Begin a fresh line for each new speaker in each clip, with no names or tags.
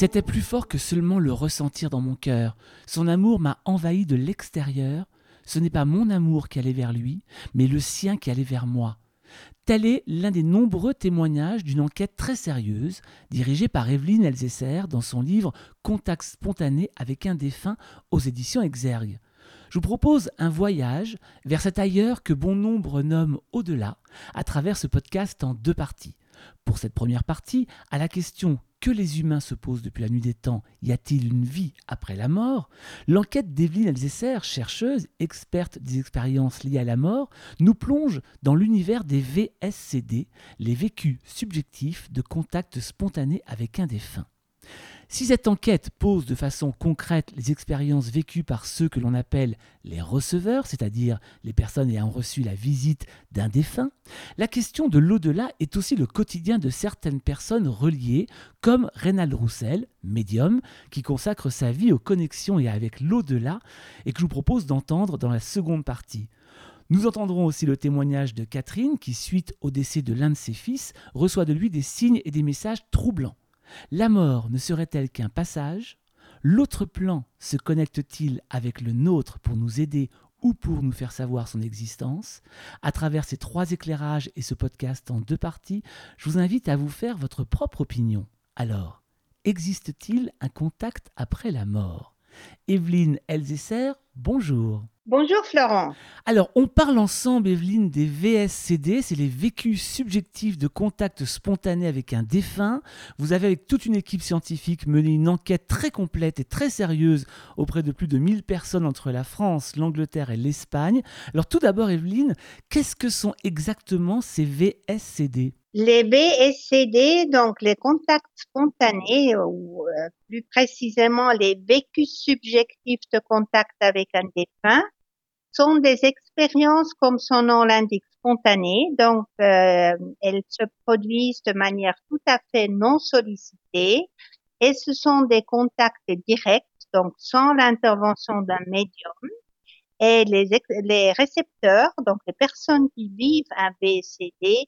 C'était plus fort que seulement le ressentir dans mon cœur. Son amour m'a envahi de l'extérieur. Ce n'est pas mon amour qui allait vers lui, mais le sien qui allait vers moi. Tel est l'un des nombreux témoignages d'une enquête très sérieuse dirigée par Evelyne Elzesser dans son livre Contact spontané avec un défunt aux éditions Exergue. Je vous propose un voyage vers cet ailleurs que bon nombre nomment au-delà à travers ce podcast en deux parties. Pour cette première partie, à la question que les humains se posent depuis la nuit des temps, y a-t-il une vie après la mort? L'enquête d'Evelyne Elzesser, chercheuse, experte des expériences liées à la mort, nous plonge dans l'univers des VSCD, les vécus subjectifs de contact spontané avec un défunt. Si cette enquête pose de façon concrète les expériences vécues par ceux que l'on appelle les receveurs, c'est-à-dire les personnes ayant reçu la visite d'un défunt, la question de l'au-delà est aussi le quotidien de certaines personnes reliées, comme Reynald Roussel, médium, qui consacre sa vie aux connexions et avec l'au-delà, et que je vous propose d'entendre dans la seconde partie. Nous entendrons aussi le témoignage de Catherine qui, suite au décès de l'un de ses fils, reçoit de lui des signes et des messages troublants. La mort ne serait-elle qu'un passage? L'autre plan se connecte-t-il avec le nôtre pour nous aider ou pour nous faire savoir son existence? À travers ces trois éclairages et ce podcast en deux parties, je vous invite à vous faire votre propre opinion. Alors, existe-t-il un contact après la mort? Evelyne Elzesser, bonjour.
Bonjour Florent.
Alors, on parle ensemble, Evelyne, des VSCD, c'est les vécus subjectifs de contact spontané avec un défunt. Vous avez, avec toute une équipe scientifique, mené une enquête très complète et très sérieuse auprès de plus de 1000 personnes entre la France, l'Angleterre et l'Espagne. Alors, tout d'abord, Evelyne, qu'est-ce que sont exactement ces VSCD
les VSCD, donc les contacts spontanés, ou euh, plus précisément les vécus subjectifs de contact avec un défunt, sont des expériences, comme son nom l'indique, spontanées. Donc, euh, elles se produisent de manière tout à fait non sollicitée et ce sont des contacts directs, donc sans l'intervention d'un médium. Et les, récepteurs, donc les personnes qui vivent un VSCD,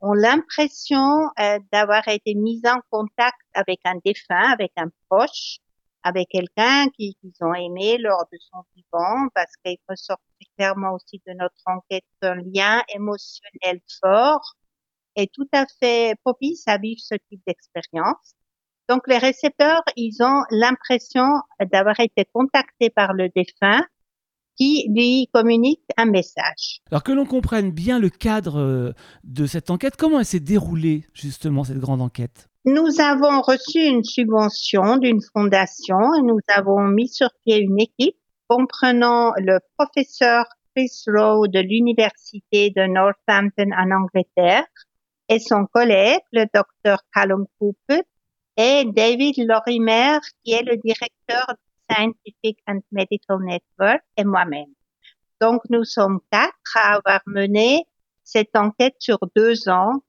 ont l'impression euh, d'avoir été mis en contact avec un défunt, avec un proche, avec quelqu'un qu'ils ont aimé lors de son vivant, parce qu'il ressort clairement aussi de notre enquête un lien émotionnel fort et tout à fait propice à vivre ce type d'expérience. Donc les récepteurs, ils ont l'impression d'avoir été contactés par le défunt qui lui communique un message.
Alors que l'on comprenne bien le cadre euh, de cette enquête, comment elle s'est déroulée justement cette grande enquête?
Nous avons reçu une subvention d'une fondation et nous avons mis sur pied une équipe comprenant le professeur Chris Rowe de l'université de Northampton en Angleterre et son collègue, le docteur Callum Cooper, et David Lorimer, qui est le directeur Scientific and Medical Network et moi-même. Donc, nous sommes quatre à avoir mené cette enquête sur deux ans.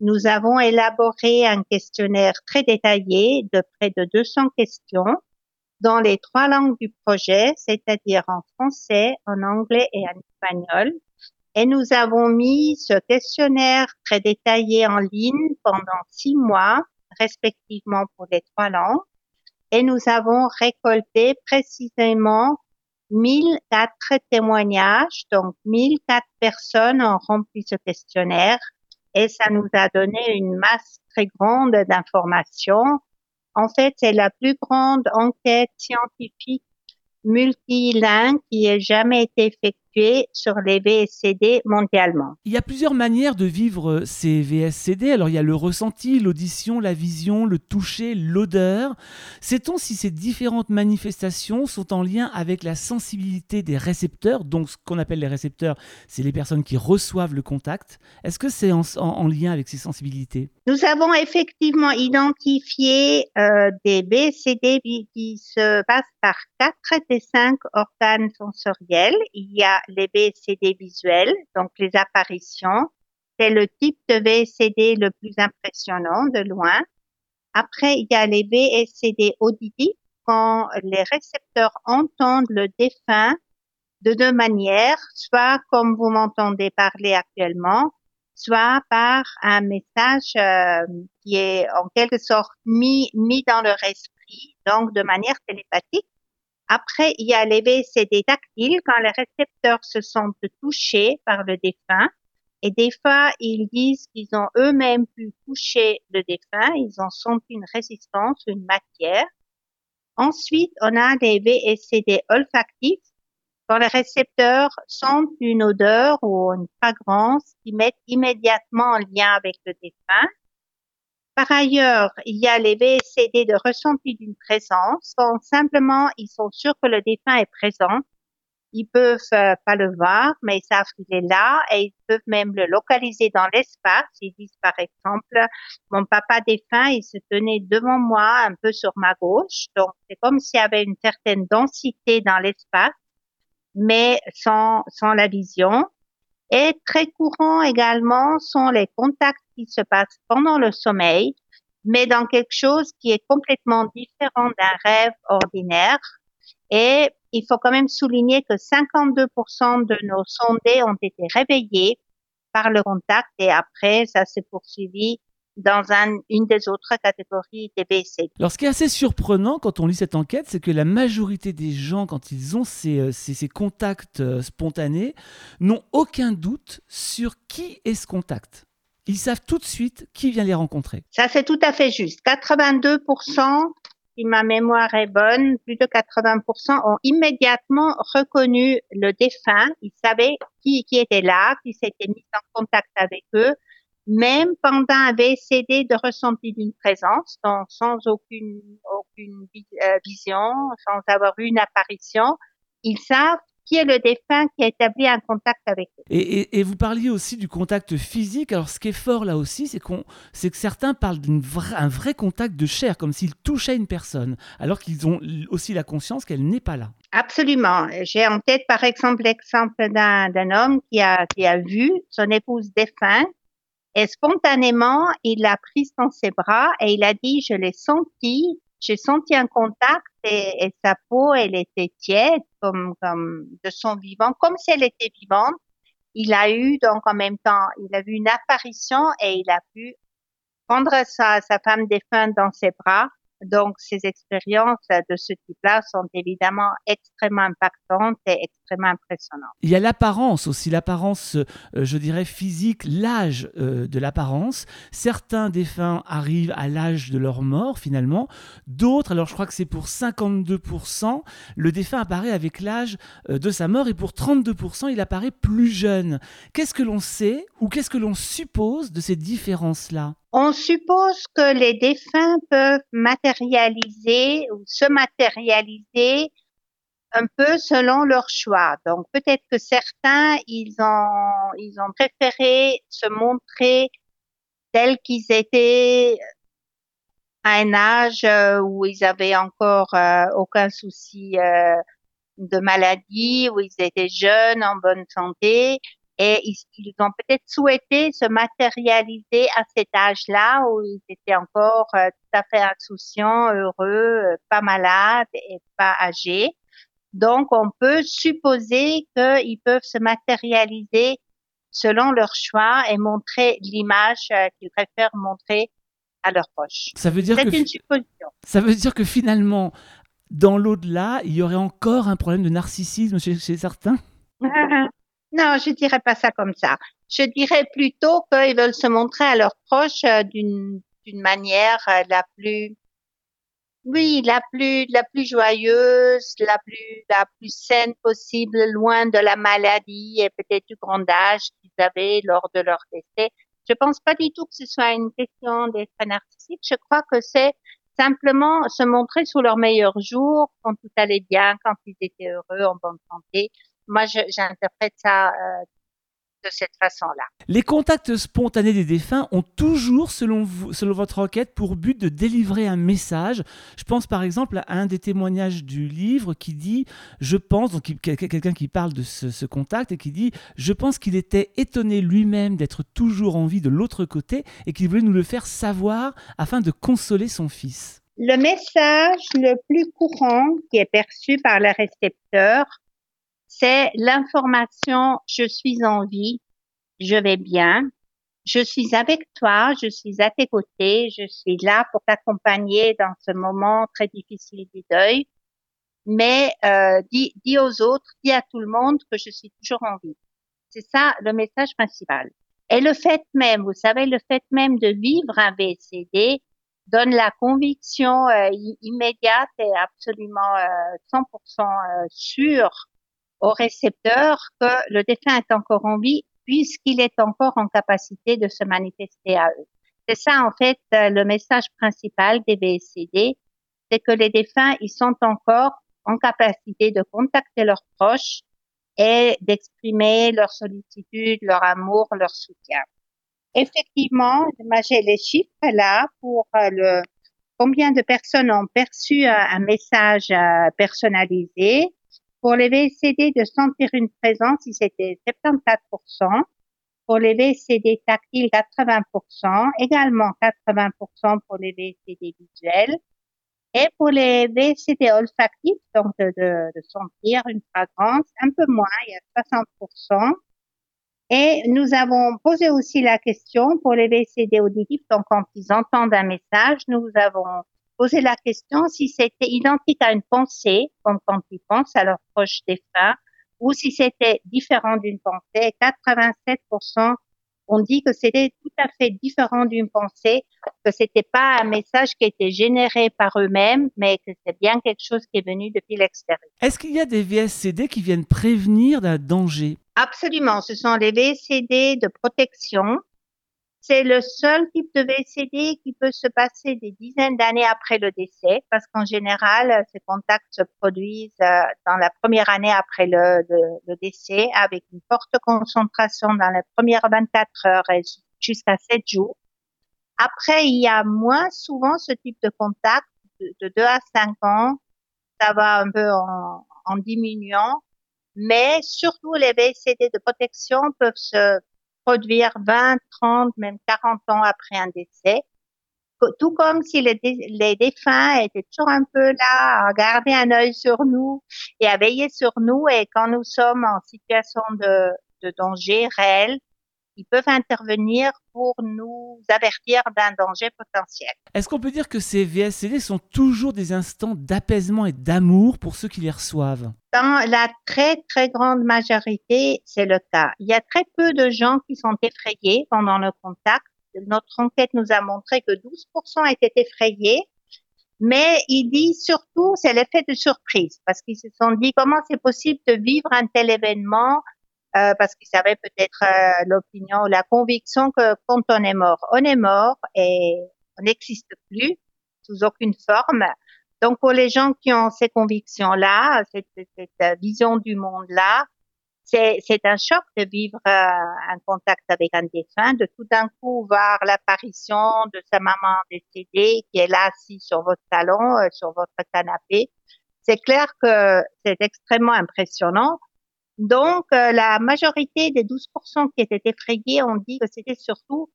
Nous avons élaboré un questionnaire très détaillé de près de 200 questions dans les trois langues du projet, c'est-à-dire en français, en anglais et en espagnol. Et nous avons mis ce questionnaire très détaillé en ligne pendant six mois, respectivement pour les trois langues et nous avons récolté précisément 1004 témoignages, donc 1004 personnes ont rempli ce questionnaire et ça nous a donné une masse très grande d'informations. En fait, c'est la plus grande enquête scientifique multilingue qui ait jamais été sur les VSCD mondialement.
Il y a plusieurs manières de vivre euh, ces VSCD. Alors il y a le ressenti, l'audition, la vision, le toucher, l'odeur. Sait-on si ces différentes manifestations sont en lien avec la sensibilité des récepteurs? Donc ce qu'on appelle les récepteurs, c'est les personnes qui reçoivent le contact. Est-ce que c'est en, lien avec ces sensibilités?
Nous avons effectivement identifié euh, des VSCD qui se passent par quatre des cinq organes sensoriels. Il y a les VCD visuels, donc les apparitions. C'est le type de VCD le plus impressionnant de loin. Après, il y a les VCD auditifs quand les récepteurs entendent le défunt de deux manières, soit comme vous m'entendez parler actuellement, soit par un message euh, qui est en quelque sorte mis, mis dans leur esprit, donc de manière télépathique. Après, il y a les VCD tactiles quand les récepteurs se sentent touchés par le défunt. Et des fois, ils disent qu'ils ont eux-mêmes pu toucher le défunt, ils en sentent une résistance, une matière. Ensuite, on a des VCD olfactifs quand les récepteurs sentent une odeur ou une fragrance, ils mettent immédiatement en lien avec le défunt. Par ailleurs, il y a les VCD de ressenti d'une présence. Quand simplement ils sont sûrs que le défunt est présent, ils peuvent euh, pas le voir, mais ils savent qu'il est là et ils peuvent même le localiser dans l'espace. Ils disent par exemple, mon papa défunt, il se tenait devant moi un peu sur ma gauche. Donc c'est comme s'il y avait une certaine densité dans l'espace mais sans, sans la vision. Et très courant également sont les contacts qui se passent pendant le sommeil, mais dans quelque chose qui est complètement différent d'un rêve ordinaire. Et il faut quand même souligner que 52% de nos sondés ont été réveillés par le contact et après, ça s'est poursuivi dans une des autres catégories des BC.
Alors, ce qui est assez surprenant quand on lit cette enquête, c'est que la majorité des gens, quand ils ont ces, euh, ces, contacts euh, spontanés, n'ont aucun doute sur qui est ce contact. Ils savent tout de suite qui vient les rencontrer.
Ça, c'est tout à fait juste. 82%, si ma mémoire est bonne, plus de 80% ont immédiatement reconnu le défunt. Ils savaient qui, qui était là, qui s'était mis en contact avec eux même pendant un VCD de ressenti d'une présence, donc sans aucune, aucune euh, vision, sans avoir eu une apparition, ils savent qui est le défunt qui a établi un contact avec eux.
Et, et, vous parliez aussi du contact physique. Alors, ce qui est fort là aussi, c'est qu'on, c'est que certains parlent d'un vrai, contact de chair, comme s'ils touchaient une personne, alors qu'ils ont aussi la conscience qu'elle n'est pas là.
Absolument. J'ai en tête, par exemple, l'exemple d'un, d'un homme qui a, qui a vu son épouse défunte et spontanément, il l'a prise dans ses bras et il a dit, je l'ai senti, j'ai senti un contact et, sa peau, elle était tiède comme, comme de son vivant, comme si elle était vivante. Il a eu donc en même temps, il a vu une apparition et il a pu prendre sa, sa femme défunte dans ses bras donc, ces expériences de ce type-là sont évidemment extrêmement impactantes et extrêmement impressionnantes.
Il y a l'apparence aussi, l'apparence, euh, je dirais, physique, l'âge euh, de l'apparence. Certains défunts arrivent à l'âge de leur mort, finalement. D'autres, alors je crois que c'est pour 52%, le défunt apparaît avec l'âge euh, de sa mort et pour 32%, il apparaît plus jeune. Qu'est-ce que l'on sait ou qu'est-ce que l'on suppose de ces différences-là?
On suppose que les défunts peuvent matérialiser ou se matérialiser un peu selon leur choix. Donc peut-être que certains, ils ont, ils ont préféré se montrer tels qu'ils étaient à un âge euh, où ils avaient encore euh, aucun souci euh, de maladie, où ils étaient jeunes, en bonne santé, et ils, ont peut-être souhaité se matérialiser à cet âge-là où ils étaient encore euh, tout à fait insouciants, heureux, euh, pas malades et pas âgés. Donc, on peut supposer qu'ils peuvent se matérialiser selon leur choix et montrer l'image euh, qu'ils préfèrent montrer à leurs proches.
Ça veut dire
C'est une supposition.
Ça veut dire que finalement, dans l'au-delà, il y aurait encore un problème de narcissisme chez, chez certains?
Non, je dirais pas ça comme ça. Je dirais plutôt qu'ils veulent se montrer à leurs proches euh, d'une d'une manière euh, la plus oui, la plus la plus joyeuse, la plus la plus saine possible, loin de la maladie et peut-être du grand âge qu'ils avaient lors de leur décès. Je pense pas du tout que ce soit une question d'être narcissique. Je crois que c'est simplement se montrer sous leur meilleur jour, quand tout allait bien, quand ils étaient heureux, en bonne santé, moi, j'interprète ça euh, de cette façon-là.
Les contacts spontanés des défunts ont toujours, selon, vous, selon votre enquête, pour but de délivrer un message. Je pense par exemple à un des témoignages du livre qui dit, je pense, donc quelqu'un qui parle de ce, ce, contact et qui dit, je pense qu'il était étonné lui-même d'être toujours en vie de l'autre côté et qu'il voulait nous le faire savoir afin de consoler son fils.
Le message le plus courant qui est perçu par le récepteur c'est l'information je suis en vie, je vais bien. je suis avec toi, je suis à tes côtés, je suis là pour t'accompagner dans ce moment très difficile du deuil. Mais euh, dis, dis aux autres, dis à tout le monde que je suis toujours en vie. C'est ça le message principal. Et le fait même, vous savez, le fait même de vivre un VCD donne la conviction euh, immédiate et absolument euh, 100% euh, sûre au récepteur que le défunt est encore en vie puisqu'il est encore en capacité de se manifester à eux. C'est ça, en fait, euh, le message principal des VCD, c'est que les défunts, ils sont encore en capacité de contacter leurs proches et d'exprimer leur sollicitude, leur amour, leur soutien. Effectivement, j'ai les chiffres là pour euh, le combien de personnes ont perçu euh, un, message personnalisé. Pour les VCD de sentir une présence, c'était 74%. Pour les VCD tactiles, 80%. Également 80% pour les VCD visuels. Et pour les VCD olfactifs, donc de, de, sentir une fragrance, un peu moins, il y a 60%. Et nous avons posé aussi la question pour les VCD auditifs, donc quand ils entendent un message, nous avons poser la question si c'était identique à une pensée, comme quand ils pensent à leur proche défunt, ou si c'était différent d'une pensée. 87% ont dit que c'était tout à fait différent d'une pensée, que c'était pas un message qui était généré par eux-mêmes, mais que c'est bien quelque chose qui est venu depuis l'extérieur.
Est-ce qu'il y a des VSCD qui viennent prévenir d'un danger?
Absolument, ce sont les VSCD de protection c'est le seul type de VCD qui peut se passer des dizaines d'années après le décès, parce qu'en général, ces contacts se produisent euh, dans la première année après le, le, décès, avec une forte concentration dans les premières 24 heures et jusqu'à 7 jours. Après, il y a moins souvent ce type de contact, de, 2 à 5 ans, ça va un peu en, en diminuant, mais surtout les VCD de protection peuvent se produire 20, 30, même 40 ans après un décès. Tout comme si les, les défunts étaient toujours un peu là à garder un œil sur nous et à veiller sur nous et quand nous sommes en situation de, de danger réel, ils peuvent intervenir pour nous avertir d'un danger potentiel.
Est-ce qu'on peut dire que ces VSCD sont toujours des instants d'apaisement et d'amour pour ceux qui les reçoivent?
Dans la très très grande majorité, c'est le cas. Il y a très peu de gens qui sont effrayés pendant le contact. Notre enquête nous a montré que 12% étaient effrayés. Mais il dit surtout, c'est l'effet de surprise, parce qu'ils se sont dit comment c'est possible de vivre un tel événement euh, parce qu'ils avaient peut-être euh, l'opinion la conviction que quand on est mort, on est mort et on n'existe plus sous aucune forme. Donc pour les gens qui ont ces convictions-là, cette, cette, vision du monde-là, c'est un choc de vivre euh, un contact avec un défunt, de tout d'un coup voir l'apparition de sa maman décédée qui est là assis sur votre salon, sur votre canapé. C'est clair que c'est extrêmement impressionnant. Donc, euh, la majorité des 12% qui étaient effrayés ont dit que c'était surtout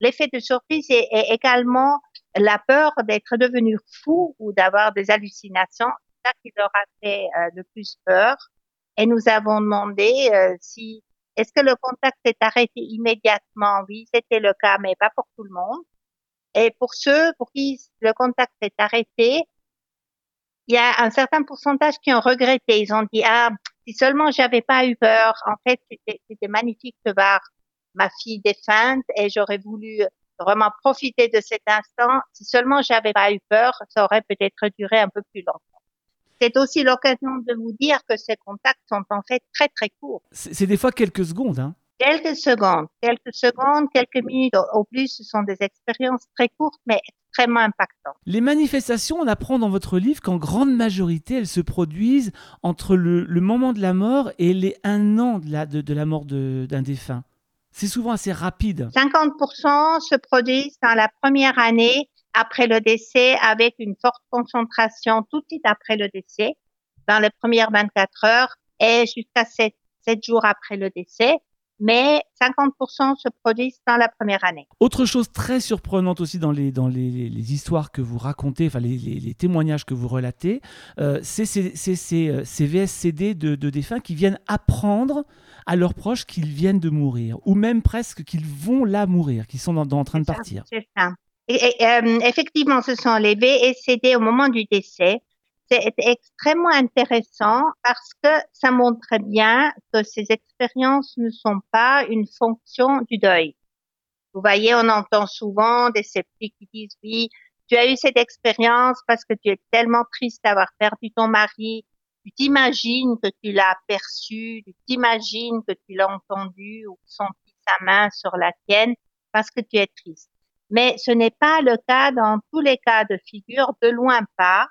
l'effet de surprise et, également la peur d'être devenu fou ou d'avoir des hallucinations. C'est ça qui leur a fait euh, le plus peur. Et nous avons demandé euh, si est-ce que le contact s'est arrêté immédiatement? Oui, c'était le cas, mais pas pour tout le monde. Et pour ceux pour qui le contact s'est arrêté, il y a un certain pourcentage qui ont regretté. Ils ont dit ah si seulement j'avais pas eu peur, en fait, c'était magnifique de voir ma fille défunte et j'aurais voulu vraiment profiter de cet instant. Si seulement j'avais pas eu peur, ça aurait peut-être duré un peu plus longtemps. C'est aussi l'occasion de vous dire que ces contacts sont en fait très très courts.
C'est des fois quelques secondes, hein
Quelques secondes, quelques secondes, quelques minutes au plus, ce sont des expériences très courtes, mais extrêmement impactantes.
Les manifestations, on apprend dans votre livre qu'en grande majorité, elles se produisent entre le, moment de la mort et les un an de la, de, la mort d'un défunt. C'est souvent assez rapide.
50% se produisent dans la première année après le décès avec une forte concentration tout de suite après le décès, dans les premières 24 heures et jusqu'à 7, 7 jours après le décès. Mais 50% se produisent dans la première année.
Autre chose très surprenante aussi dans les, dans les, les histoires que vous racontez, enfin les, les, témoignages que vous relatez, euh, c'est ces, ces, euh, ces, VSCD de, de, défunts qui viennent apprendre à leurs proches qu'ils viennent de mourir, ou même presque qu'ils vont là mourir, qu'ils sont dans, en train de partir.
C'est ça. Et, euh, effectivement, ce sont les VSCD au moment du décès c'est extrêmement intéressant parce que ça montre bien que ces expériences ne sont pas une fonction du deuil. Vous voyez, on entend souvent des sceptiques qui disent oui, tu as eu cette expérience parce que tu es tellement triste d'avoir perdu ton mari, tu t'imagines que tu l'as perçu, tu t'imagines que tu l'as entendu ou senti sa main sur la tienne parce que tu es triste. Mais ce n'est pas le cas dans tous les cas de figure, de loin pas.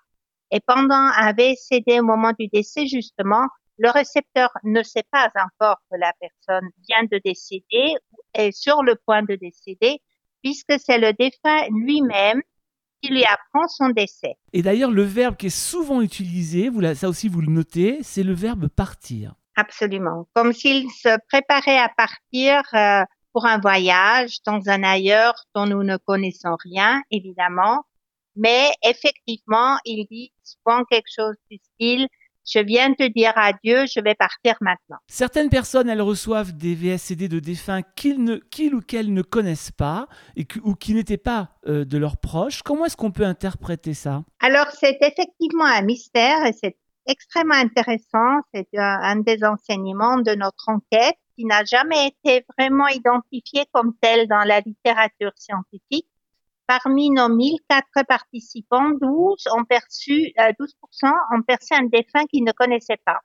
Et pendant un VCD au moment du décès, justement, le récepteur ne sait pas encore que la personne vient de décéder ou est sur le point de décéder, puisque c'est le défunt lui-même qui lui apprend son décès.
Et d'ailleurs, le verbe qui est souvent utilisé, vous, ça aussi vous le notez, c'est le verbe partir.
Absolument. Comme s'il se préparait à partir euh, pour un voyage dans un ailleurs dont nous ne connaissons rien, évidemment, mais effectivement, il dit souvent quelque chose du style je viens te dire adieu, je vais partir maintenant.
Certaines personnes, elles reçoivent des VSCD de défunts qu'ils ne, ou qu'elles ne connaissent pas et ou qui n'étaient pas euh, de leurs proches. Comment est-ce qu'on peut interpréter ça?
Alors, c'est effectivement un mystère et c'est extrêmement intéressant. C'est un des enseignements de notre enquête qui n'a jamais été vraiment identifié comme tel dans la littérature scientifique. Parmi nos 1004 participants, 12 ont perçu, 12% euh, ont perçu un défunt qu'ils ne connaissaient pas.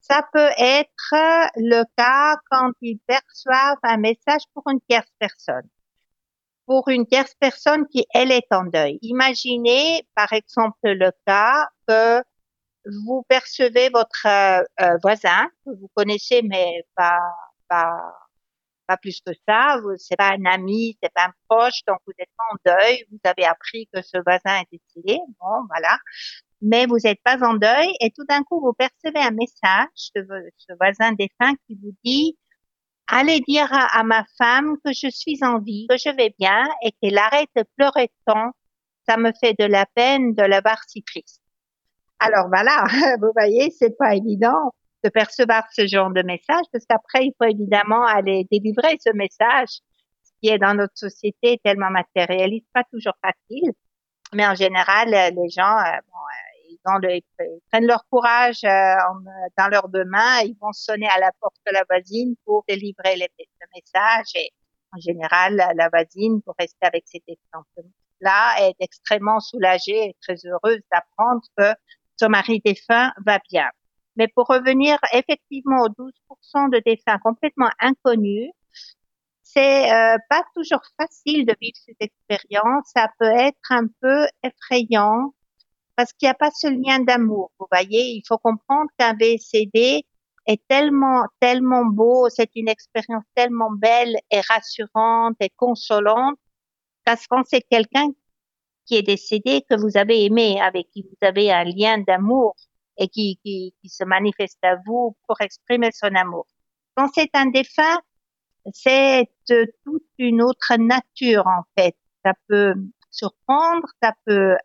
Ça peut être le cas quand ils perçoivent un message pour une tierce personne. Pour une tierce personne qui, elle, est en deuil. Imaginez, par exemple, le cas que vous percevez votre euh, euh, voisin, que vous connaissez, mais pas, pas pas plus que ça. C'est pas un ami, c'est pas un proche, donc vous êtes pas en deuil. Vous avez appris que ce voisin est décédé. Bon, voilà. Mais vous n'êtes pas en deuil et tout d'un coup vous percevez un message de ce voisin défunt qui vous dit allez dire à, ma femme que je suis en vie, que je vais bien et qu'elle arrête de pleurer tant. Ça me fait de la peine de la voir si triste. Alors voilà, vous voyez, c'est pas évident de percevoir ce genre de message, parce qu'après, il faut évidemment aller délivrer ce message, qui est dans notre société tellement matérialiste, pas toujours facile. Mais en général, les gens, euh, bon, euh, ils, le, prennent leur courage euh, dans leurs deux mains, ils vont sonner à la porte de la voisine pour délivrer le message. Et en général, la voisine, pour rester avec cet exemple-là, est extrêmement soulagée et très heureuse d'apprendre que son mari défunt va bien. Mais pour revenir effectivement aux 12% de défunts complètement inconnus, c'est euh, pas toujours facile de vivre cette expérience. Ça peut être un peu effrayant parce qu'il n'y a pas ce lien d'amour. Vous voyez, il faut comprendre qu'un VCD est tellement, tellement beau, c'est une expérience tellement belle et rassurante et consolante parce qu'on c'est quelqu'un qui est décédé que vous avez aimé, avec qui vous avez un lien d'amour et qui, qui, qui se manifeste à vous pour exprimer son amour. Quand c'est un défunt, c'est toute une autre nature en fait. Ça peut surprendre, ça peut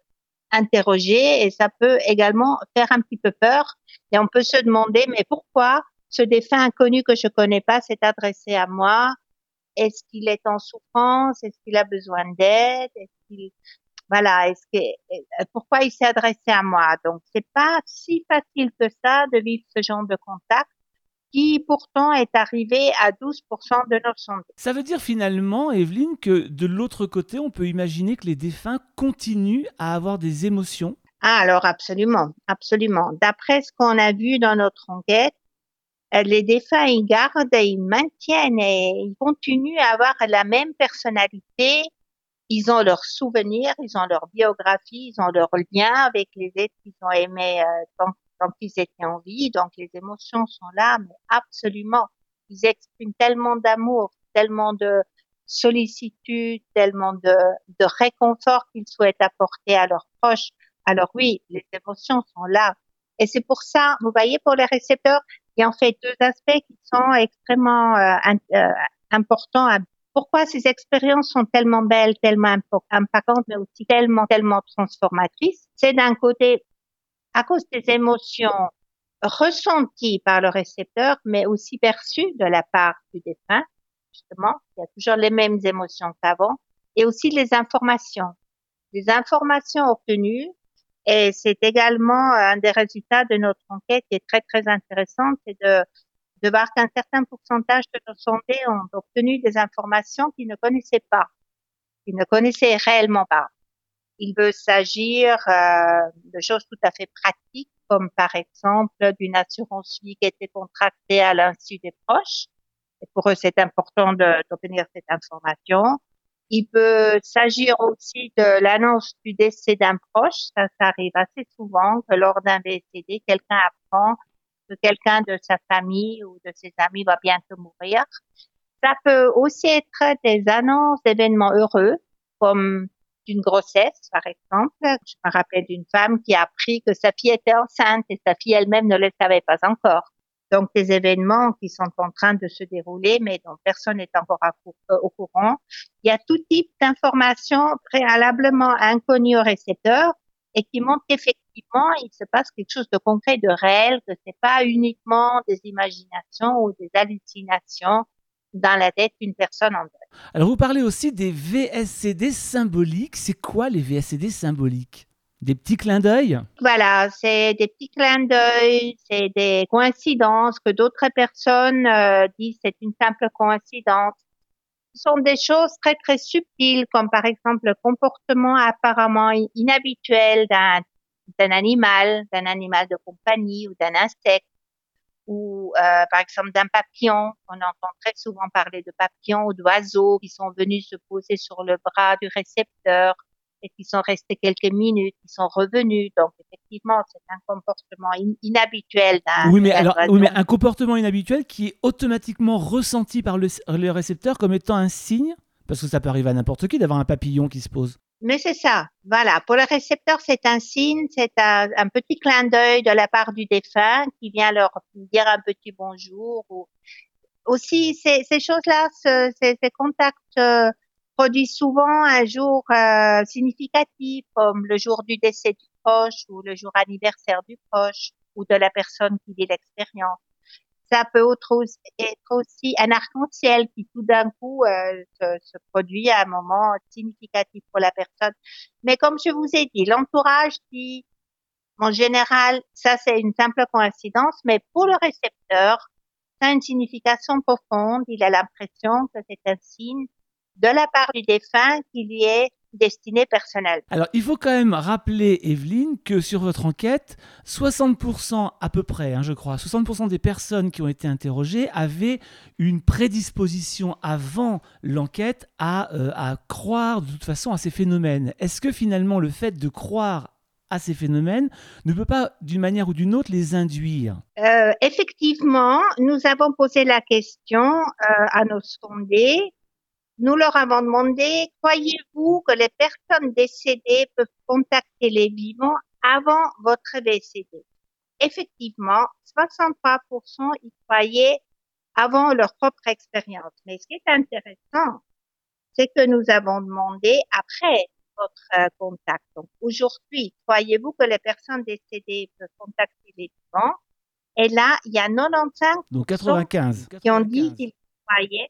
interroger et ça peut également faire un petit peu peur. Et on peut se demander, mais pourquoi ce défunt inconnu que je connais pas s'est adressé à moi? Est-ce qu'il est en souffrance? Est-ce qu'il a besoin d'aide? Est-ce voilà, est-ce que euh, pourquoi il s'est adressé à moi? Donc c'est pas si facile que ça de vivre ce genre de contact qui pourtant est arrivé à 12% de nos sondages.
Ça veut dire finalement, Evelyne, que de l'autre côté, on peut imaginer que les défunts continuent à avoir des émotions?
Ah alors absolument, absolument. D'après ce qu'on a vu dans notre enquête, euh, les défunts, ils gardent, ils maintiennent et ils continuent à avoir la même personnalité ils ont leurs souvenirs, ils ont leur biographie, ils ont leur lien avec les êtres qu'ils ont aimés euh, tant, tant qu'ils étaient en vie. Donc les émotions sont là, mais absolument. Ils expriment tellement d'amour, tellement de sollicitude, tellement de, de réconfort qu'ils souhaitent apporter à leurs proches. Alors oui, les émotions sont là. Et c'est pour ça, vous voyez, pour les récepteurs, il y a en fait deux aspects qui sont extrêmement euh, importants pourquoi ces expériences sont tellement belles, tellement impactantes, mais aussi tellement, tellement transformatrices? C'est d'un côté, à cause des émotions ressenties par le récepteur, mais aussi perçues de la part du défunt, justement. Il y a toujours les mêmes émotions qu'avant. Et aussi les informations. Les informations obtenues, et c'est également un des résultats de notre enquête qui est très, très intéressant, c'est de de voir qu'un certain pourcentage de nos sondés ont obtenu des informations qu'ils ne connaissaient pas, qu'ils ne connaissaient réellement pas. Il peut s'agir euh, de choses tout à fait pratiques, comme par exemple d'une assurance vie qui été contractée à l'insu des proches. Et pour eux, c'est important d'obtenir cette information. Il peut s'agir aussi de l'annonce du décès d'un proche. Ça, ça arrive assez souvent que lors d'un décédé, quelqu'un apprend que quelqu'un de sa famille ou de ses amis va bientôt mourir. Ça peut aussi être des annonces d'événements heureux, comme d'une grossesse, par exemple. Je me rappelle d'une femme qui a appris que sa fille était enceinte et sa fille elle-même ne le savait pas encore. Donc, des événements qui sont en train de se dérouler, mais dont personne n'est encore euh, au courant. Il y a tout type d'informations préalablement inconnues au récepteur et qui montrent qu'effectivement, il se passe quelque chose de concret, de réel, que c'est pas uniquement des imaginations ou des hallucinations dans la tête d'une personne en deuil.
Alors, vous parlez aussi des VSCD symboliques. C'est quoi les VSCD symboliques? Des petits clins d'œil?
Voilà, c'est des petits clins d'œil, c'est des coïncidences que d'autres personnes euh, disent c'est une simple coïncidence sont des choses très très subtiles, comme par exemple le comportement apparemment inhabituel d'un d'un animal, d'un animal de compagnie ou d'un insecte, ou euh, par exemple d'un papillon. On entend très souvent parler de papillons ou d'oiseaux qui sont venus se poser sur le bras du récepteur et qui sont restés quelques minutes, qui sont revenus. Donc effectivement, c'est un comportement inhabituel.
Oui, mais alors, oui, mais un comportement inhabituel qui est automatiquement ressenti par le, le récepteur comme étant un signe, parce que ça peut arriver à n'importe qui d'avoir un papillon qui se pose.
Mais c'est ça, voilà. Pour le récepteur, c'est un signe, c'est un, un, petit clin d'œil de la part du défunt qui vient leur dire un petit bonjour. Ou... Aussi, ces, ces choses-là, ces, ces contacts euh, produit souvent un jour euh, significatif, comme le jour du décès du proche ou le jour anniversaire du proche ou de la personne qui vit l'expérience. Ça peut être aussi un arc-en-ciel qui tout d'un coup euh, se, produit à un moment significatif pour la personne. Mais comme je vous ai dit, l'entourage dit, en général, ça c'est une simple coïncidence, mais pour le récepteur, ça a une signification profonde. Il a l'impression que c'est un signe de la part du défunt qui lui est destiné personnel.
Alors, il faut quand même rappeler, Evelyne, que sur votre enquête, 60% à peu près, hein, je crois, 60% des personnes qui ont été interrogées avaient une prédisposition avant l'enquête à, euh, à croire de toute façon à ces phénomènes. Est-ce que finalement le fait de croire à ces phénomènes ne peut pas, d'une manière ou d'une autre, les induire?
Euh, Effectivement, nous avons posé la question euh, à nos sondés nous leur avons demandé, croyez-vous que les personnes décédées peuvent contacter les vivants avant votre décédé? Effectivement, 63% y croyaient avant leur propre expérience. Mais ce qui est intéressant, c'est que nous avons demandé après votre euh, contact. Donc aujourd'hui, croyez-vous que les personnes décédées peuvent contacter les vivants? Et là, il y a 95
Donc 95.
qui ont dit qu'ils croyaient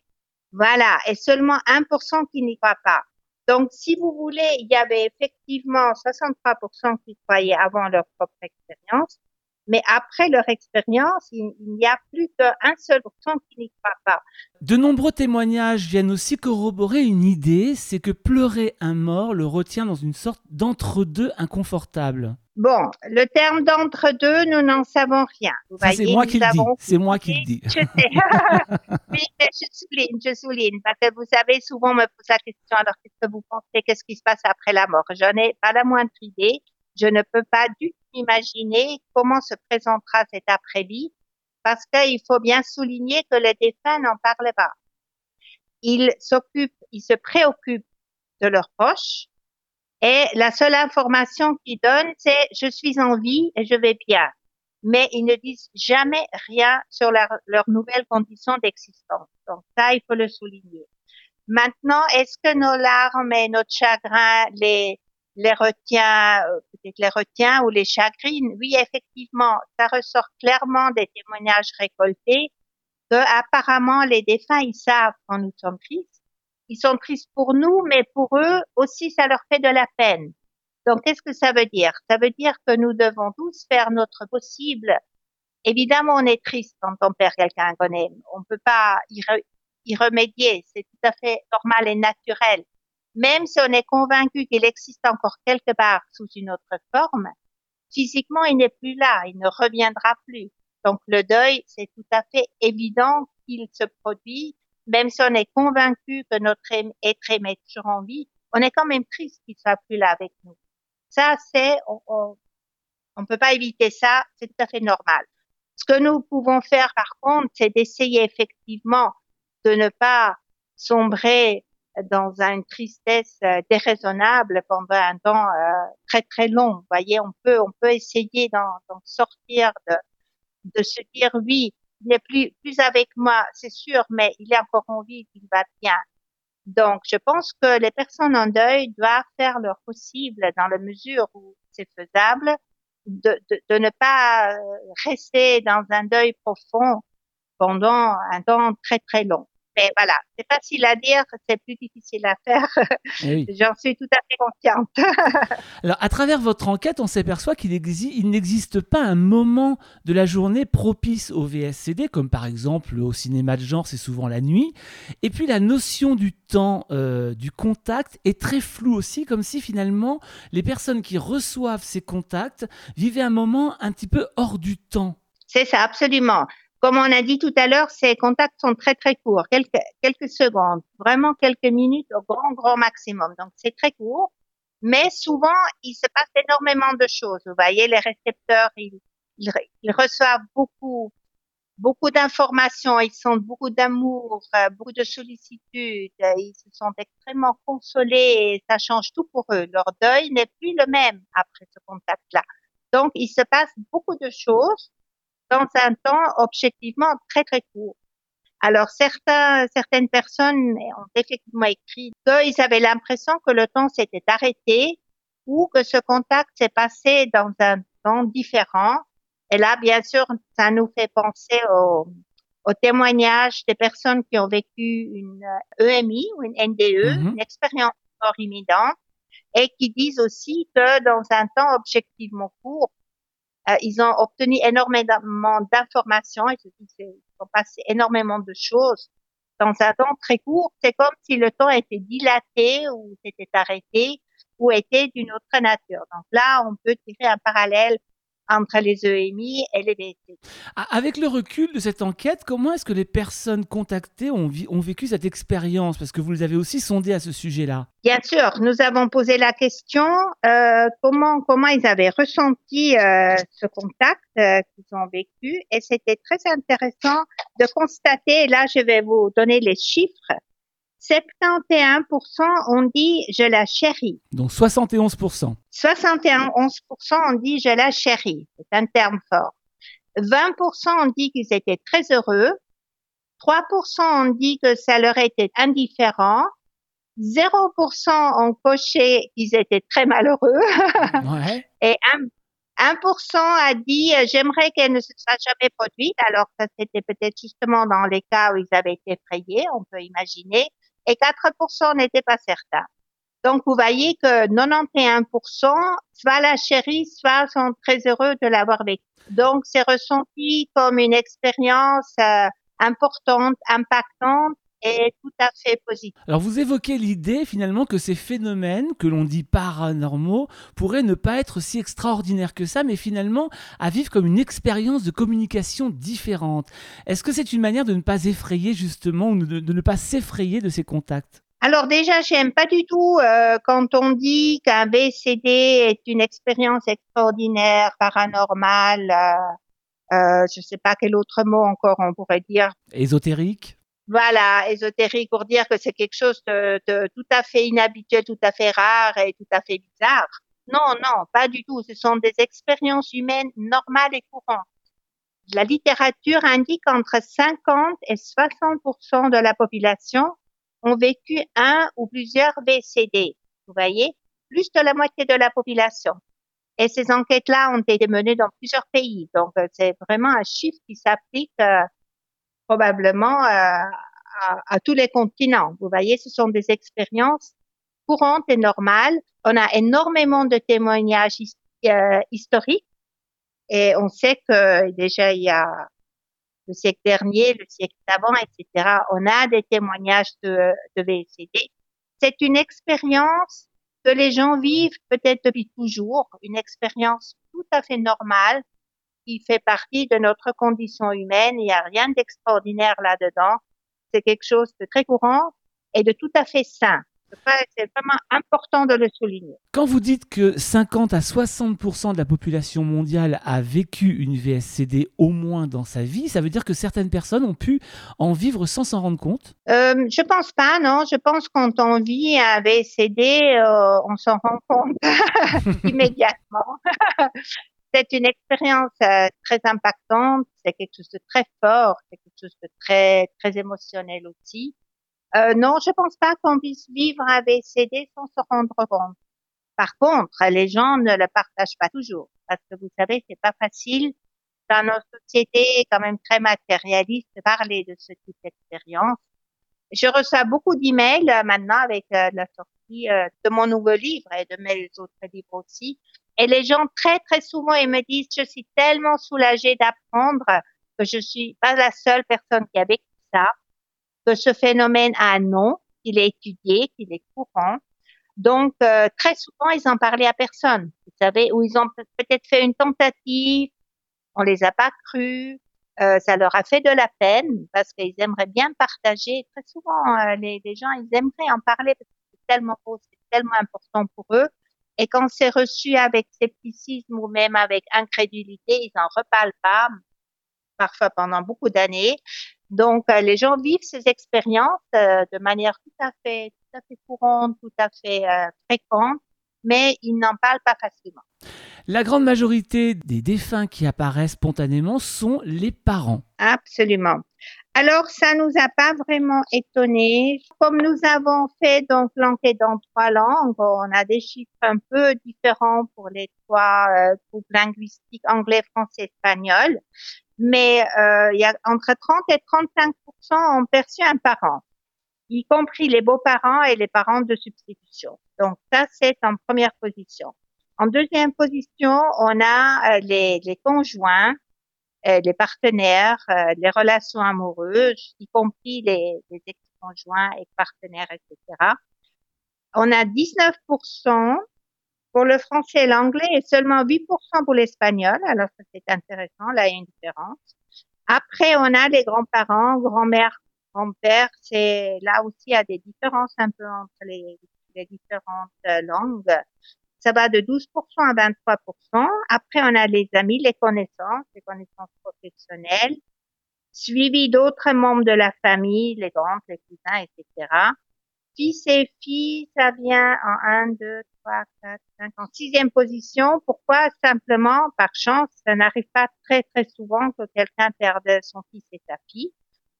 voilà, et seulement 1% qui n'y croient pas. Donc, si vous voulez, il y avait effectivement 63% qui croyaient avant leur propre expérience, mais après leur expérience, il, n'y a plus qu'un seul pourcent qui n'y croit pas.
De nombreux témoignages viennent aussi corroborer une idée, c'est que pleurer un mort le retient dans une sorte d'entre-deux inconfortable.
Bon, le terme d'entre-deux, nous n'en savons rien.
c'est moi qui le dis. C'est moi qui le dis. Je sais.
oui, je souligne, je souligne, parce que vous savez, souvent on me pose la question, alors qu'est-ce que vous pensez, qu'est-ce qui se passe après la mort? Je n'ai pas la moindre idée. Je ne peux pas du tout imaginer comment se présentera cet après-vie, parce qu'il faut bien souligner que les défunts n'en parlent pas. Ils s'occupent, ils se préoccupent de leurs proches, et la seule information qu'ils donnent, c'est je suis en vie et je vais bien. mais ils ne disent jamais rien sur leurs nouvelles conditions d'existence. Donc ça, il faut le souligner. Maintenant, est-ce que nos larmes et notre chagrin les les retient, euh, peut-être les retient ou les chagrine Oui, effectivement, ça ressort clairement des témoignages récoltés que apparemment les défunts ils savent quand nous sommes tristes. Ils sont tristes pour nous, mais pour eux aussi ça leur fait de la peine. Donc qu'est-ce que ça veut dire? Ça veut dire que nous devons tous faire notre possible. Évidemment, on est triste quand on perd quelqu'un qu'on aime. On ne peut pas y, y remédier. C'est tout à fait normal et naturel. Même si on est convaincu qu'il existe encore quelque part sous une autre forme, physiquement, il n'est plus là, il ne reviendra plus. Donc le deuil, c'est tout à fait évident qu'il se produit, même si on est convaincu que notre être aimé est toujours en vie, on est quand même triste qu'il soit plus là avec nous. Ça, c'est, on, peut pas éviter ça, c'est tout à fait normal. Ce que nous pouvons faire, par contre, c'est d'essayer effectivement de ne pas sombrer dans une tristesse euh, déraisonnable pendant un temps euh, très très long. Vous voyez, on peut on peut essayer d'en sortir, de, de se dire oui, il n'est plus plus avec moi, c'est sûr, mais il est encore en vie, il va bien. Donc, je pense que les personnes en deuil doivent faire leur possible dans la mesure où c'est faisable, de, de, de ne pas euh, rester dans un deuil profond pendant un temps très très long. Mais voilà, c'est facile à dire, c'est plus difficile à faire. Eh J'en suis tout à fait consciente.
Alors, à travers votre enquête, on s'aperçoit qu'il n'existe pas un moment de la journée propice au VSCD, comme par exemple au cinéma de genre, c'est souvent la nuit. Et puis la notion du temps, euh, du contact est très floue aussi, comme si finalement les personnes qui reçoivent ces contacts vivaient un moment un petit peu hors du temps.
C'est ça, absolument. Comme on a dit tout à l'heure, ces contacts sont très très courts, quelques, quelques secondes, vraiment quelques minutes au grand grand maximum. Donc c'est très court, mais souvent il se passe énormément de choses. Vous voyez, les récepteurs, ils, ils, reçoivent beaucoup beaucoup d'informations, ils sentent beaucoup d'amour, euh, beaucoup de sollicitude, ils se sentent extrêmement consolés et ça change tout pour eux. Leur deuil n'est plus le même après ce contact-là. Donc il se passe beaucoup de choses dans un temps objectivement très très court. Alors certains, certaines personnes ont effectivement écrit qu'ils avaient l'impression que le temps s'était arrêté ou que ce contact s'est passé dans un temps différent. Et là, bien sûr, ça nous fait penser au, au témoignage des personnes qui ont vécu une EMI ou une NDE, mm-hmm. une expérience mort imminente, et qui disent aussi que dans un temps objectivement court, euh, ils ont obtenu énormément d'informations, ils ont passé énormément de choses dans un temps très court. C'est comme si le temps était dilaté ou s'était arrêté ou était d'une autre nature. Donc là, on peut tirer un parallèle entre les EMI et les BT.
Avec le recul de cette enquête, comment est-ce que les personnes contactées ont, ont vécu cette expérience? Parce que vous les avez aussi sondées à ce sujet-là.
Bien sûr, nous avons posé la question euh, comment comment ils avaient ressenti euh, ce contact euh, qu'ils ont vécu et c'était très intéressant de constater. Là, je vais vous donner les chiffres. 71% ont dit je la chéris.
Donc 71%.
71% ont dit je la chéris. C'est un terme fort. 20% ont dit qu'ils étaient très heureux. 3% ont dit que ça leur était indifférent. 0% ont coché qu'ils étaient très malheureux. Ouais. Et 1, 1% a dit j'aimerais qu'elle ne se soit jamais produite. Alors ça c'était peut-être justement dans les cas où ils avaient été effrayés, on peut imaginer et 4% n'étaient pas certains. Donc, vous voyez que 91% soit la chérissent, soit sont très heureux de l'avoir vécu. Donc, c'est ressenti comme une expérience euh, importante, impactante est tout à fait positif.
Alors vous évoquez l'idée finalement que ces phénomènes que l'on dit paranormaux pourraient ne pas être si extraordinaires que ça, mais finalement à vivre comme une expérience de communication différente. Est-ce que c'est une manière de ne pas effrayer justement ou de, ne pas s'effrayer de ces contacts?
Alors déjà, j'aime pas du tout euh, quand on dit qu'un BCD est une expérience extraordinaire, paranormale. Euh, euh, je sais pas quel autre mot encore on pourrait dire.
Ésotérique?
Voilà, ésotérique pour dire que c'est quelque chose de, tout à fait inhabituel, tout à fait rare et tout à fait bizarre. Non, non, pas du tout. Ce sont des expériences humaines normales et courantes. La littérature indique entre 50 et 60 de la population ont vécu un ou plusieurs VCD. Vous voyez, plus de la moitié de la population. Et ces enquêtes-là ont été menées dans plusieurs pays. Donc, euh, c'est vraiment un chiffre qui s'applique euh, probablement euh, à, à, tous les continents. Vous voyez, ce sont des expériences courantes et normales. On a énormément de témoignages historiques et on sait que déjà il y a le siècle dernier, le siècle d'avant, etc. On a des témoignages de, de VCD. C'est une expérience que les gens vivent peut-être depuis toujours, une expérience tout à fait normale qui fait partie de notre condition humaine. Il n'y a rien d'extraordinaire là-dedans. C'est quelque chose de très courant et de tout à fait sain. C'est vraiment important de le souligner.
Quand vous dites que 50 à 60% de la population mondiale a vécu une VSCD au moins dans sa vie, ça veut dire que certaines personnes ont pu en vivre sans s'en rendre compte?
Euh, Je pense pas, non. Je pense que quand on vit un VSCD, euh, on s'en rend compte immédiatement. c'est une expérience euh, très impactante, c'est quelque chose de très fort, c'est quelque chose de très très émotionnel aussi. Euh, non, je pense pas qu'on puisse vivre un VCD sans se rendre compte. Par contre, les gens ne le partagent pas toujours parce que vous savez, c'est pas facile dans nos sociétés quand même très matérialistes de parler de ce type d'expérience. Je reçois beaucoup d'emails euh, maintenant avec euh, la sortie de mon nouveau livre et de mes autres livres aussi. Et les gens très très souvent ils me disent je suis tellement soulagée d'apprendre que je suis pas la seule personne qui a vécu ça que ce phénomène a un nom, qu'il est étudié, qu'il est courant. Donc, euh, très souvent, ils en parlaient à personne. Vous savez, ou ils ont peut-être fait une tentative, on les a pas cru, euh, ça leur a fait de la peine parce qu'ils aimeraient bien partager. Très souvent, euh, les, les, gens, ils aimeraient en parler parce que c'est tellement beau, c'est tellement important pour eux. Et quand c'est reçu avec scepticisme ou même avec incrédulité, ils en reparlent pas, parfois pendant beaucoup d'années. Donc, euh, les gens vivent ces expériences euh, de manière tout à fait, tout à fait courante, tout à fait euh, fréquente, mais ils n'en parlent pas facilement.
La grande majorité des défunts qui apparaissent spontanément sont les parents.
Absolument. Alors, ça nous a pas vraiment étonné. Comme nous avons fait donc l'enquête dans trois langues, on a des chiffres un peu différents pour les trois groupes linguistiques anglais, français, espagnol mais euh, il y a entre 30 et 35% ont perçu un parent, y compris les beaux-parents et les parents de substitution. Donc ça, c'est en première position. En deuxième position, on a euh, les, les, conjoints, euh, les partenaires, euh, les relations amoureuses, y compris les, les ex-conjoints et partenaires, etc. On a 19% pour le français et l'anglais et seulement 8% pour l'espagnol. Alors ça c'est intéressant, là il y a une différence. Après on a les grands-parents, grand-mère, grand-père, c'est là aussi il y a des différences un peu entre les, les différentes euh, langues. Ça va de 12% à 23%. Après on a les amis, les connaissances, les connaissances professionnelles, suivi d'autres membres de la famille, les grands, les cousins, etc. Fils et filles, ça vient en 1, 2, 3, 4, 5, en sixième position. Pourquoi? Simplement, par chance, ça n'arrive pas très, très souvent que quelqu'un perde son fils et sa fille.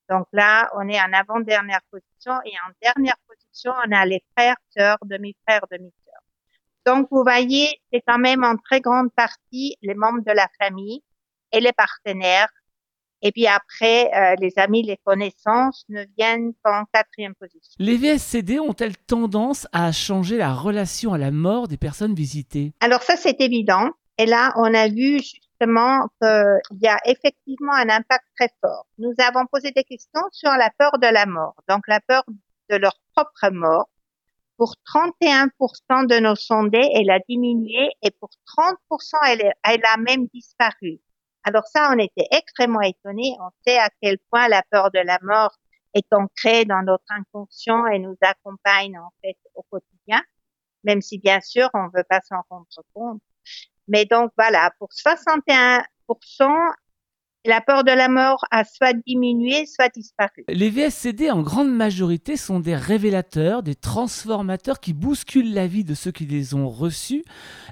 Donc là, on est en avant-dernière position et en dernière position, on a les frères, sœurs, demi-frères, demi-sœurs. Donc, vous voyez, c'est quand même en très grande partie les membres de la famille et les partenaires et puis après, euh, les amis, les connaissances ne viennent qu'en quatrième position.
Les VSCD ont-elles tendance à changer la relation à la mort des personnes visitées?
Alors ça, c'est évident. Et là, on a vu justement qu'il y a effectivement un impact très fort. Nous avons posé des questions sur la peur de la mort, donc la peur de leur propre mort. Pour 31% de nos sondés, elle a diminué et pour 30%, elle, a même disparu. Alors ça, on était extrêmement étonnés. On sait à quel point la peur de la mort est ancrée dans notre inconscient et nous accompagne en fait au quotidien, même si bien sûr on ne veut pas s'en rendre compte. Mais donc voilà, pour 61%, la peur de la mort a soit diminué, soit disparu.
Les VSCD, en grande majorité, sont des révélateurs, des transformateurs qui bousculent la vie de ceux qui les ont reçus.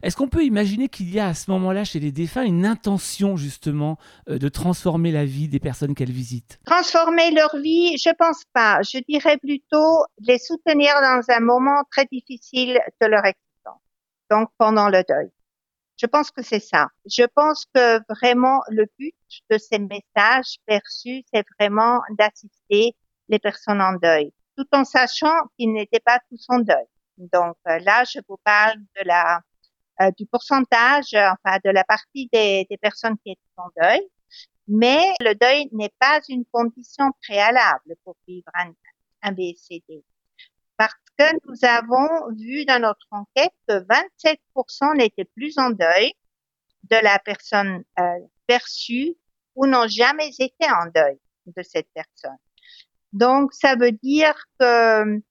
Est-ce qu'on peut imaginer qu'il y a à ce moment-là chez les défunts une intention justement euh, de transformer la vie des personnes qu'elles visitent?
Transformer leur vie, je pense pas. Je dirais plutôt les soutenir dans un moment très difficile de leur existence, donc pendant le deuil. Je pense que c'est ça. Je pense que vraiment le but de ces messages perçus, c'est vraiment d'assister les personnes en deuil, tout en sachant qu'ils n'étaient pas tous en deuil. Donc euh, là, je vous parle de la euh, du pourcentage, enfin de la partie des, personnes qui étaient en deuil. Mais le deuil n'est pas une condition préalable pour vivre un, un BCD que nous avons vu dans notre enquête que 27% n'étaient plus en deuil de la personne euh, perçue ou n'ont jamais été en deuil de cette personne. Donc, ça veut dire que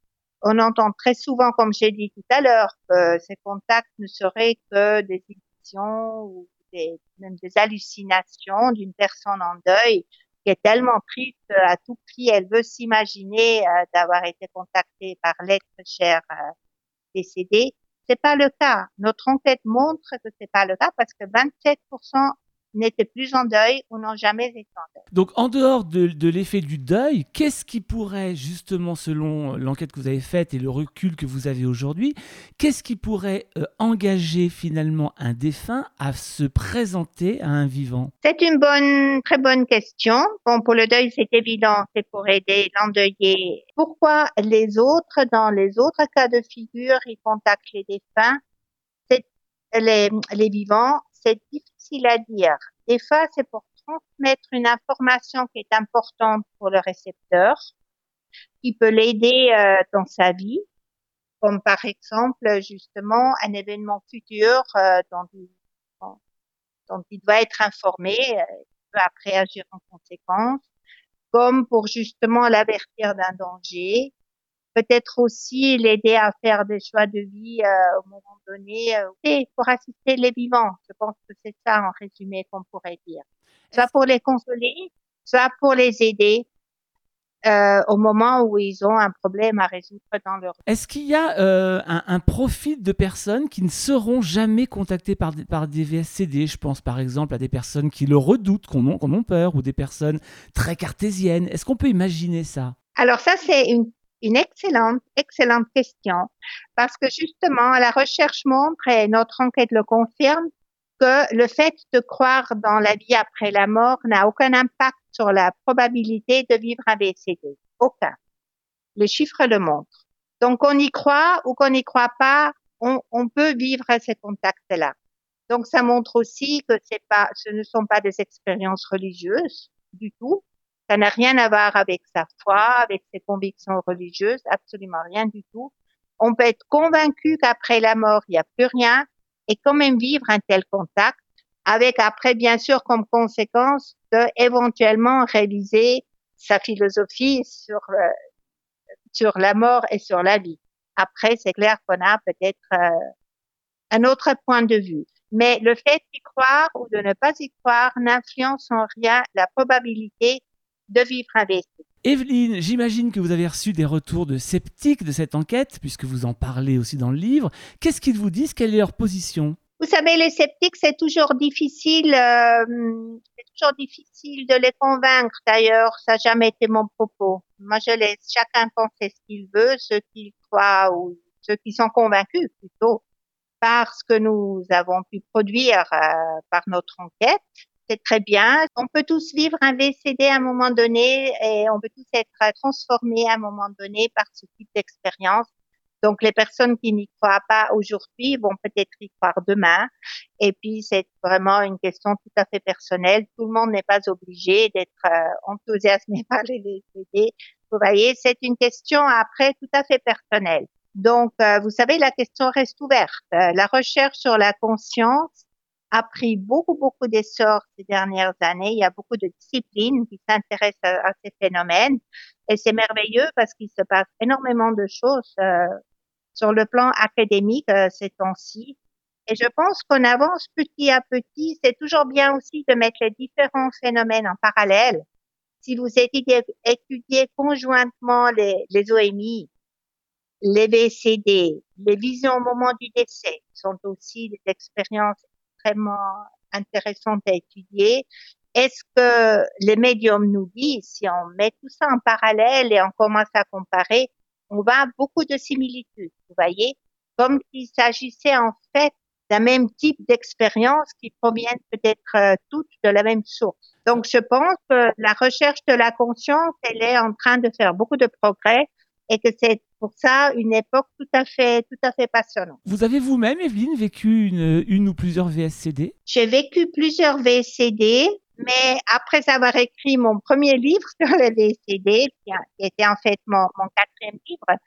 on entend très souvent, comme j'ai dit tout à l'heure, que ces contacts ne seraient que des illusions ou des, même des hallucinations d'une personne en deuil qui est tellement triste à tout prix, elle veut s'imaginer euh, d'avoir été contactée par l'être cher euh, décédé. C'est pas le cas. Notre enquête montre que c'est pas le cas parce que 27% n'étaient plus en deuil ou n'ont jamais été en deuil.
Donc en dehors de, de l'effet du deuil, qu'est-ce qui pourrait justement, selon l'enquête que vous avez faite et le recul que vous avez aujourd'hui, qu'est-ce qui pourrait euh, engager finalement un défunt à se présenter à un vivant?
C'est une bonne, très bonne question. Bon, pour le deuil, c'est évident, c'est pour aider l'endeuillé. Pourquoi les autres, dans les autres cas de figure, ils contactent les défunts? Les, les vivants, c'est difficile à dire. Des fois, c'est pour transmettre une information qui est importante pour le récepteur, qui peut l'aider euh, dans sa vie, comme par exemple justement un événement futur euh, dont, il, il, doit être informé, euh, il peut après agir en conséquence, comme pour justement l'avertir d'un danger, peut-être aussi l'aider à faire des choix de vie euh, au moment donné, euh, pour assister les vivants. Je pense que c'est ça en résumé qu'on pourrait dire. Soit pour les consoler, soit pour les aider euh, au moment où ils ont un problème à résoudre dans leur
Est-ce qu'il y a un, un, profil de personnes qui ne seront jamais contactées par des, par des VSCD Je pense par exemple à des personnes qui le redoutent, qu'on ont, qu'on ont peur, ou des personnes très cartésiennes? Est-ce qu'on peut imaginer ça?
Alors ça, c'est une une excellente, excellente question parce que justement, la recherche montre et notre enquête le confirme que le fait de croire dans la vie après la mort n'a aucun impact sur la probabilité de vivre un BCD. Aucun. Les chiffres le montrent. Donc, on y croit ou qu'on n'y croit pas, on, peut vivre ces contacts-là. Donc, ça montre aussi que ce ne sont pas des expériences religieuses du tout, ça n'a rien à voir avec sa foi, avec ses convictions religieuses, absolument rien du tout. On peut être convaincu qu'après la mort, il n'y a plus rien et quand même vivre un tel contact avec après, bien sûr, comme conséquence de éventuellement réviser sa philosophie sur, euh, sur la mort et sur la vie. Après, c'est clair qu'on a peut-être euh, un autre point de vue. Mais le fait d'y croire ou de ne pas y croire n'influence en rien la probabilité de vivre avec.
Evelyne, j'imagine que vous avez reçu des retours de sceptiques de cette enquête, puisque vous en parlez aussi dans le livre. Qu'est-ce qu'ils vous disent? Quelle est leur position?
Vous savez, les sceptiques, c'est toujours difficile, euh, c'est toujours difficile de les convaincre. D'ailleurs, ça n'a jamais été mon propos. Moi, je laisse chacun penser ce qu'il veut, ceux qui croient ou ceux qui sont convaincus plutôt par ce que nous avons pu produire euh, par notre enquête c'est très bien. On peut tous vivre un VCD à un moment donné et on peut tous être transformés à un moment donné par ce type d'expérience. Donc, les personnes qui n'y croient pas aujourd'hui vont peut-être y croire demain. Et puis, c'est vraiment une question tout à fait personnelle. Tout le monde n'est pas obligé d'être euh, enthousiasmé par les VCD. Vous voyez, c'est une question après tout à fait personnelle. Donc, euh, vous savez, la question reste ouverte. Euh, la recherche sur la conscience a pris beaucoup, beaucoup d'essor ces dernières années. Il y a beaucoup de disciplines qui s'intéressent à, ces phénomènes et c'est merveilleux parce qu'il se passe énormément de choses euh, sur le plan académique euh, ces temps-ci. Et je pense qu'on avance petit à petit. C'est toujours bien aussi de mettre les différents phénomènes en parallèle. Si vous étudiez, conjointement les, les OMI, les VCD, les visions au moment du décès sont aussi des expériences extrêmement intéressantes à étudier. Est-ce que les médiums nous disent, si on met tout ça en parallèle et on commence à comparer, on voit beaucoup de similitudes, vous voyez, comme s'il s'agissait en fait d'un même type d'expérience qui proviennent peut-être euh, toutes de la même source. Donc, je pense que la recherche de la conscience, elle est en train de faire beaucoup de progrès et que c'est pour ça une époque tout à fait, tout à fait passionnante.
Vous avez vous-même, Evelyne, vécu une, une ou plusieurs VSCD
J'ai vécu plusieurs VSCD. Mais après avoir écrit mon premier livre sur les VCD, qui, était en fait mon, mon, quatrième livre,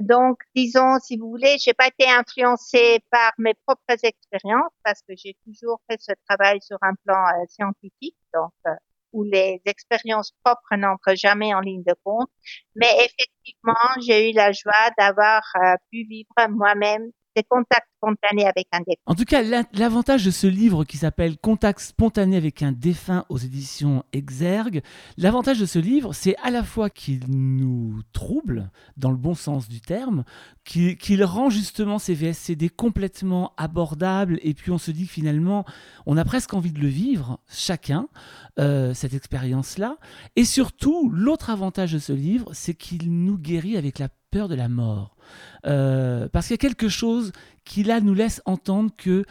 donc disons, si vous voulez, j'ai pas été influencée par mes propres expériences parce que j'ai toujours fait ce travail sur un plan euh, scientifique, donc euh, où les expériences propres n'entrent jamais en ligne de compte. Mais effectivement, j'ai eu la joie d'avoir euh, pu vivre moi-même des contacts spontanés avec un défunt.
En tout cas, l'avantage de ce livre qui s'appelle Contact spontané avec un défunt aux éditions Exergue, l'avantage de ce livre, c'est à la fois qu'il nous trouble, dans le bon sens du terme, qu'il rend justement ces VSCD complètement abordables, et puis on se dit que finalement, on a presque envie de le vivre, chacun, euh, cette expérience-là. Et surtout, l'autre avantage de ce livre, c'est qu'il nous guérit avec la peur de la mort. Euh, parce qu'il y a quelque chose qui là nous laisse entendre que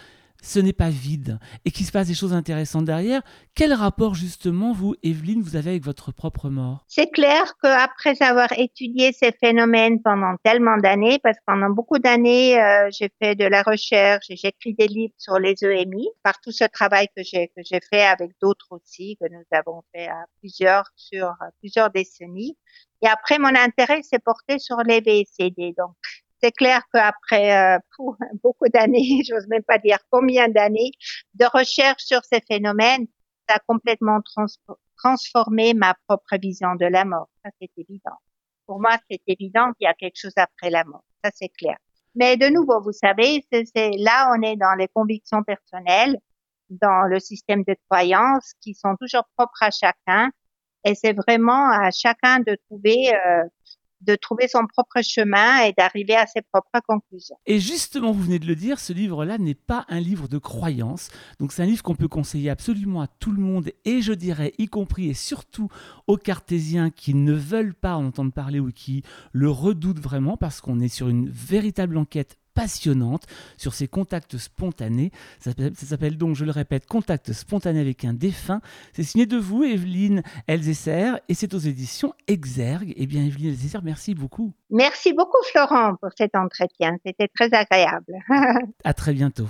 ce n'est pas vide et qu'il se passe des choses intéressantes derrière. Quel rapport justement, vous, Evelyne, vous avez avec votre propre mort?
C'est clair qu'après avoir étudié ces phénomènes pendant tellement d'années, parce que pendant beaucoup d'années, euh, j'ai fait de la recherche et j'écris des livres sur les EMI, par tout ce travail que j'ai que j'ai fait avec d'autres aussi, que nous avons fait à plusieurs sur plusieurs décennies. Et après, mon intérêt s'est porté sur les VCD. Donc, c'est clair qu'après euh, beaucoup d'années, j'ose même pas dire combien d'années, de recherche sur ces phénomènes, ça a complètement transformé ma propre vision de la mort. Ça, c'est évident. Pour moi, c'est évident qu'il y a quelque chose après la mort. Ça, c'est clair. Mais de nouveau, vous savez, c'est là, on est dans les convictions personnelles, dans le système de croyances qui sont toujours propres à chacun. Et c'est vraiment à chacun de trouver euh, de trouver son propre chemin et d'arriver à ses propres conclusions.
Et justement, vous venez de le dire, ce livre-là n'est pas un livre de croyance. Donc c'est un livre qu'on peut conseiller absolument à tout le monde et je dirais y compris et surtout aux cartésiens qui ne veulent pas en entendre parler ou qui le redoutent vraiment parce qu'on est sur une véritable enquête passionnante sur ces contacts spontanés. Ça, s'appelle donc, je le répète, Contact spontané avec un défunt. C'est signé de vous, Evelyne Elzesser, et c'est aux éditions Exergue. Eh bien, Evelyne Elzesser, merci beaucoup.
Merci beaucoup, Florent, pour cet entretien. C'était très agréable.
à très bientôt.